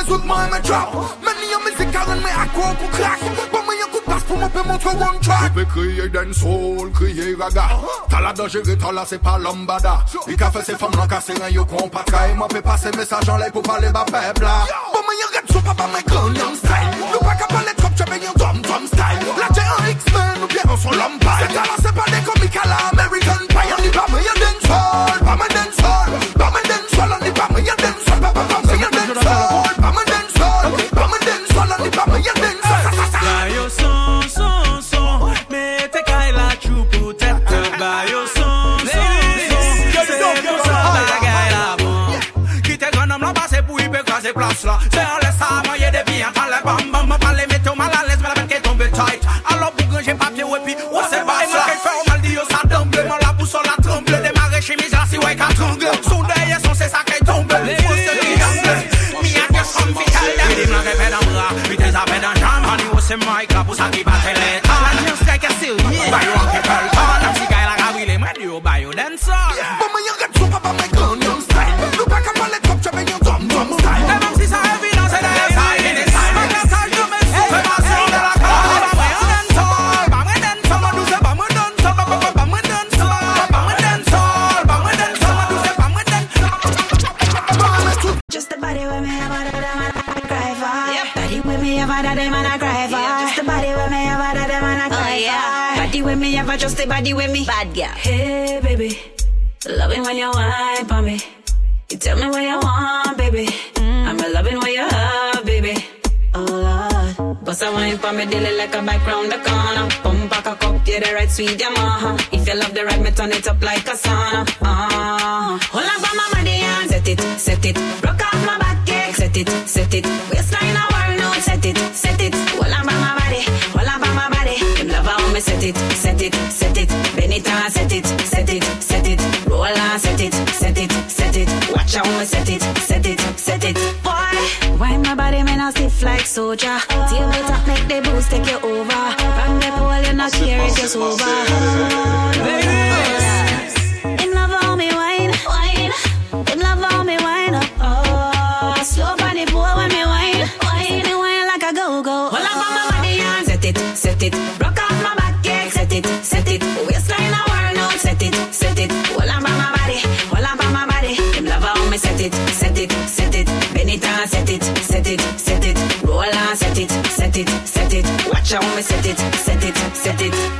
mè zout mè mè drop. Mè ni yon mizik a ren mè akwa Bon mè yon kou pas pou mè pe montre one track. Soul, raga. Lambada I ka fè se fam nan kase ren yo kon patra E mè pe pase mesaj an lè pou pale ba pepla. Bon mè yon red sou pa pa mè Gangnam Style. Trop, Tom Tom Style. La jè an X-Men, nou pè on son lambay ces places-là. À mailler des biens, t'as les bam bam, mal à l'aise, mais la bête est tombée tight. Alors j'ai papier, ouais, puis, ouais, c'est. Et fait au mal, ça tombe, moi la boussole, tremble, là, si ouais, qu'à tremble. Son deuil, son, c'est ça tombe. Les fous, c'est. Mi a que son vital. never trust the body with me. Bad girl. Hey, baby. Loving when you whine on me. You tell me what you want, baby. Mm. I'm a loving when you have, baby. Oh, Lord. Bust a wine for me, daily like a bike round the corner. Pump back a cup, yeah, the right sweet, yeah, ma. If you love the right, me turn it up like a sauna. Ah. Hold up on my body and set it, set it. Rock off my back, yeah, set it, set it. We're set it, set it, set it. Bend it and set it, set it, set it. Roll and set it, set it, set it. Watch how me set it, set it, set it. Boy, why my body man a stiff like soldier? Deal with up, make the booze take you over. Bang the pole, you're not here if you're sober. Ladies. Jérôme me set it, set it, set it.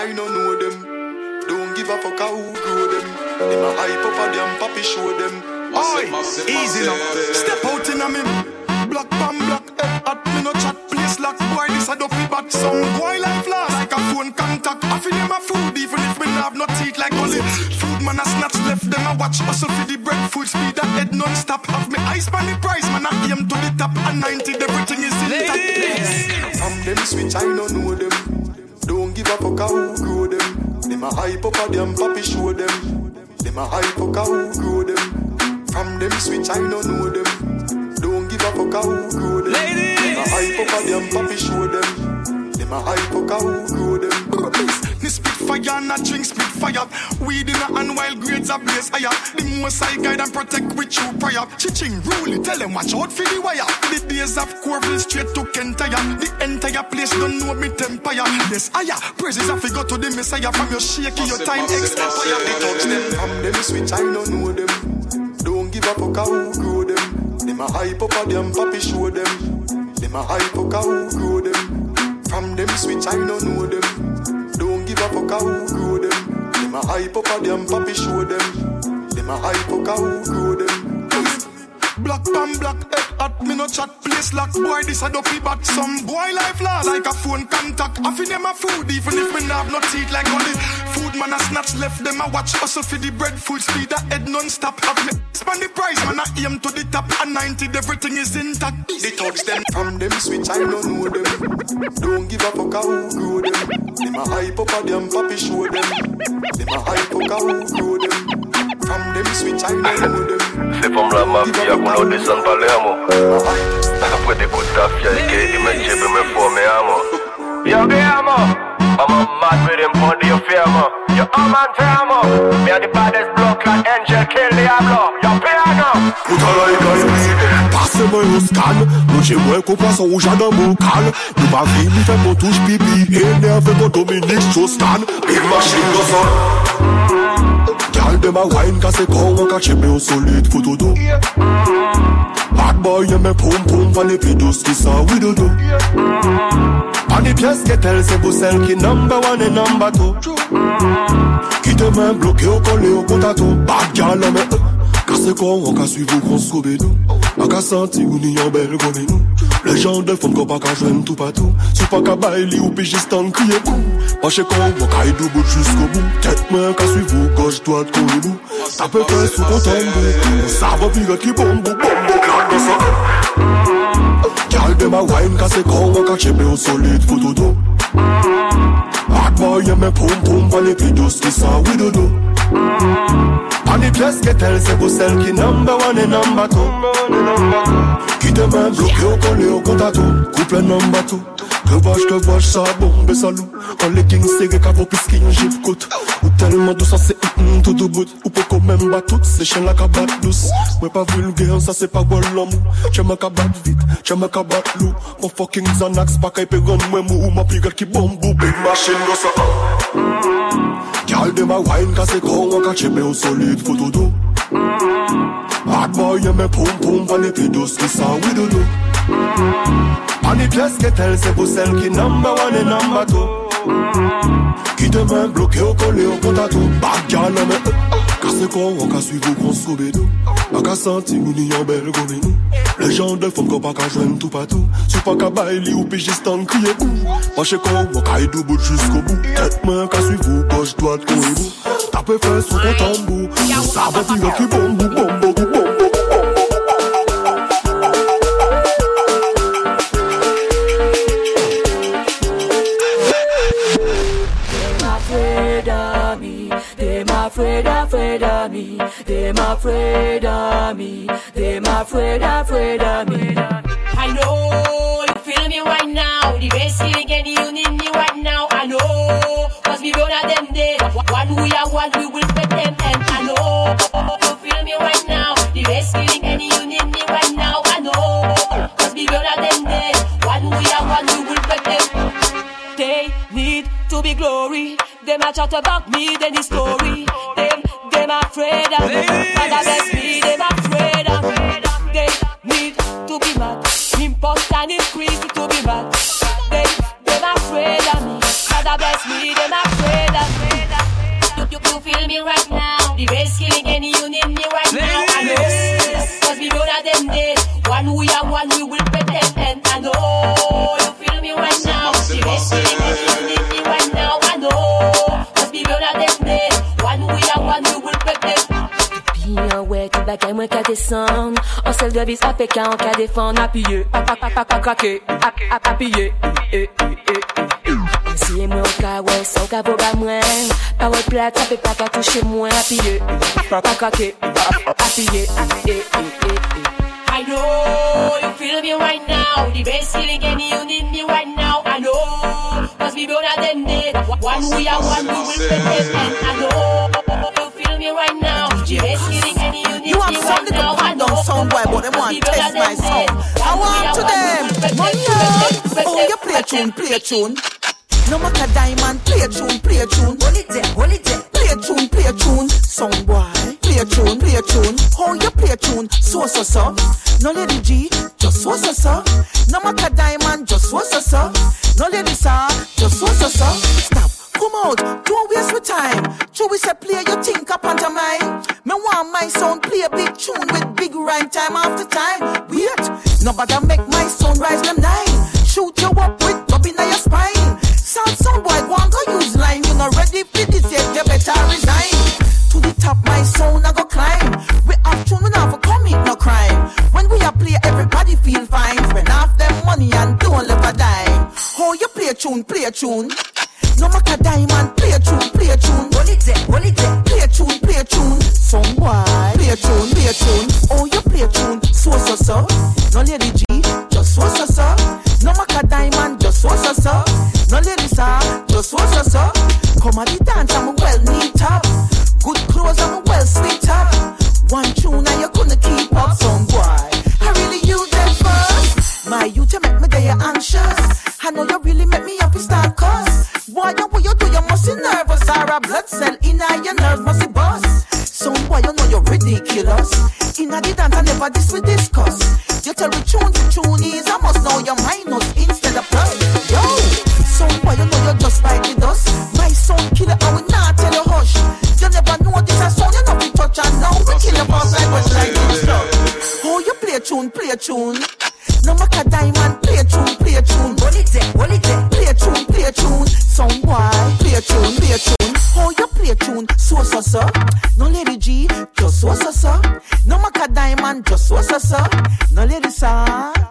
I no know them. Don't give a fuck how who grow them. They a hype up a them papi show them. Oi, easy now. Step out in a me. Black pan black head eh, at me no chat place lock. Why this a dopey bad Some boy life last like a phone contact. I feel them a food even if me I've no teeth like only food man a snatch left. Them a watch hustle for the bread full speed that head non stop. Have me eyes money, the price man I aim to the top and 90 everything is intact. From them switch I no know them. Don't give a fuck how grow them. Them a hype up a them, papi show them. Them a hype up how grow them. From them switch, I don't know them. Don't give a fuck how grow them. Them a hype up a them, papi show them. Them a hype up how grow them. Me spit fire and I drink spit fire. Weed in a hand while grades are blaze higher. The most I guide and protect with you prior. Chiching rule tell them watch out for the wire. The days of Corville straight to Kentire. The entire place don't know me empire. This higher praises I figure to the Messiah from your shaky your time expire. They touch them from them switch I don't know them. Don't give up a how grow them. Them a hype up a them papi show them. Them a hype up how grow them. From them switch I don't know them. Don't give up a how grow them. A hype up a them papi show them. Them a hype up how grow them. Black pan black head hot, me no chat. Place lock Boy, this a dopey bat. Some boy life law like a phone contact. I feel them a food even if me not have no teeth like only Food man a snatch left them a watch. Hustle for the bread full speed a head non-stop. Have me span the price man a aim to the top. And 90 everything is intact. They touch them from them switch I don't know them. Don't give a fuck how grow them. Them a hype up a them papi show them. Them a hype up how grow them. From them switch I don't know them C'est comme la mafia qu'on descend Palermo Après des coups de tafia et qu'il me chip me for me amo. Yo amo I'm a mad with him for the firma Yo am and tamo Me are the baddest block like angel kill Diablo. Yo piano Puta like I me Passe-moi au scan Nous chez moi qu'on passe au rouge à dans mon cal Nous ma vie, nous fait mon touche pipi Énervé mon Dominique Strauss-Kahn Big machine go son Girl, dem a wine ka se kon an ka chepe ou solide foto do Bad boy yeme poum poum van le pedos ki sa widodo Pan di piyes ke tel se pou sel ki number one e number two. Ki te men bloke ou kole ou potato Bad gal ame eh, Ka se kon an ka suiv ou kon skobe nou. A ka santi ou ni yon bel gome nou Le jan defon ko pa ka jwen tou patou Sou pa ka bay li ou pi jistan kriye kou Pache kon wak a yi do bout. Jisko bou Tet men ka suivou goj doat kon yi bou Ta pe fè sou kontan bou Ou sa va viret ki bombou bombou klan de sa Kyal dem a wine ka se kon wak a chebe ou solid foto do Akwa yeme pom pom pa le pidos ki sa wido do Pan di ples ke tel se bo sel ki namba wan e namba to Kite men blok yo kone yo konta tou Kouple nan batou Kevaj kevaj sa bombe salou An le king sere kavo pis king jip kout Ou telman dou sa se itn tout ou bout. Ou poko men batout se chen la kabat dous Mwen pa vulgen sa se pa gol l'amou Che men kabat vit, che men kabat lou Mwen foking zanaks pa kay pegon mwen mou. Ou ma pigat ki bombou Big machine do sa Gyal de ma wine ka se kon waka chebe ou solid foto dou Bad boy yeme poum poum Van e pedos ki sa widodo An e ples ke tel se pou sel ki Number one e number two. Mm-hmm. Ki te men bloke oh. ou kole ou konta Bad gal ame e Kase kon an ka suiv ou kon sobe do A ka santi ou ni yon bel gome nou Le jan del fom ko pa ka jwen tou patou Sou pa ka bay li ou pi jistan kriye ou Pache kon an ka idou bout jisko bout. Tet men ka suiv ou kosh doat kon e bou Ta pe fè sou kon tambou Ou sa va piret ki bombo bombo bombo afraid of me. Them afraid, afraid of me. Them afraid of me. Them afraid, afraid of me. I know you feel me right now. The best feeling and you need me right now. Cause we gonna them day. One we are one, we will put them and I know you feel me right now. The best feeling and you need me right now. I know, cause we gonna them day. One we are one, we will put them. They need to be glory. Them a chat about me, then the story. Them, them afraid of me. Father bless me, them afraid of me. They need to be mad. Import and increase to be mad. They, them afraid of me. Jah bless me, then I pray that. You, you, you feel me right now. The best killing any you need me right Ladies. now. I know, cause we know that them days. One we are, one we will pretend. And I know you feel me right now. The best killing any you need me right now. I know, cause we know that them days. One we are, one we will pretend. Bien ouais, tout bagaille moins qu'à descendre On se devise à pékin, on qu'à défendre Appuyez, à, à, à, à, à, craquer, à, à, à, à, à, à, Si moi au cas ouais, sans cas pour moi. Pas ouais plate, ça peut pas qu'à toucher moi. Appuyé, pas pas craqué. Appuyé, eh, eh, eh, eh. I know you feel me right now. The best feeling and you need me right now. I know. Cause we better than dead. One we are one, we will protect and I know you feel me right now. The best feeling and you need You me have right something to now. I put know. down sound but they want to test my sound. I want to them. Money Oh, you play a tune, play a tune. No matter diamond, play a tune, play a tune. Hold it there, hold it there. Play a tune, play a tune. Sound boy, play a tune, play a tune. How you play a tune? So so so. No lady G, just so so so. No matter diamond, just so so so. No lady sir, just so so so. Stop. Come out, don't waste my time. True, we say play your think up onto mine. Me want my sound play a big tune with big rhyme time after time. Wait, nobody make my sound rise them I know you really make me happy start cuss. Boy, you what you do, you must be nervous. Or a blood cell in your nerves must be bust. Some boy, you know you're ridiculous. In the dance, I never this we discuss. You tell me tune to tune is, I must know your minus instead of plus. Yo, some boy, you know you're just like the dust. My son killer, I will not tell you hush. You never know this a song, you know we touch and now we kill your boss like what's like this stuff. Oh, you play a tune, play a tune no make a diamond. Play a tune, play a tune. Hold it there, hold it there. Play a tune, play a tune. Some boy, play a tune, play a tune. How you play a tune? So so so. No lady G, just so so so. No make a diamond, just so so so. No lady sir.